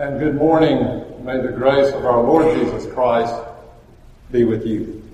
and good morning. May the grace of our Lord Jesus Christ be with you.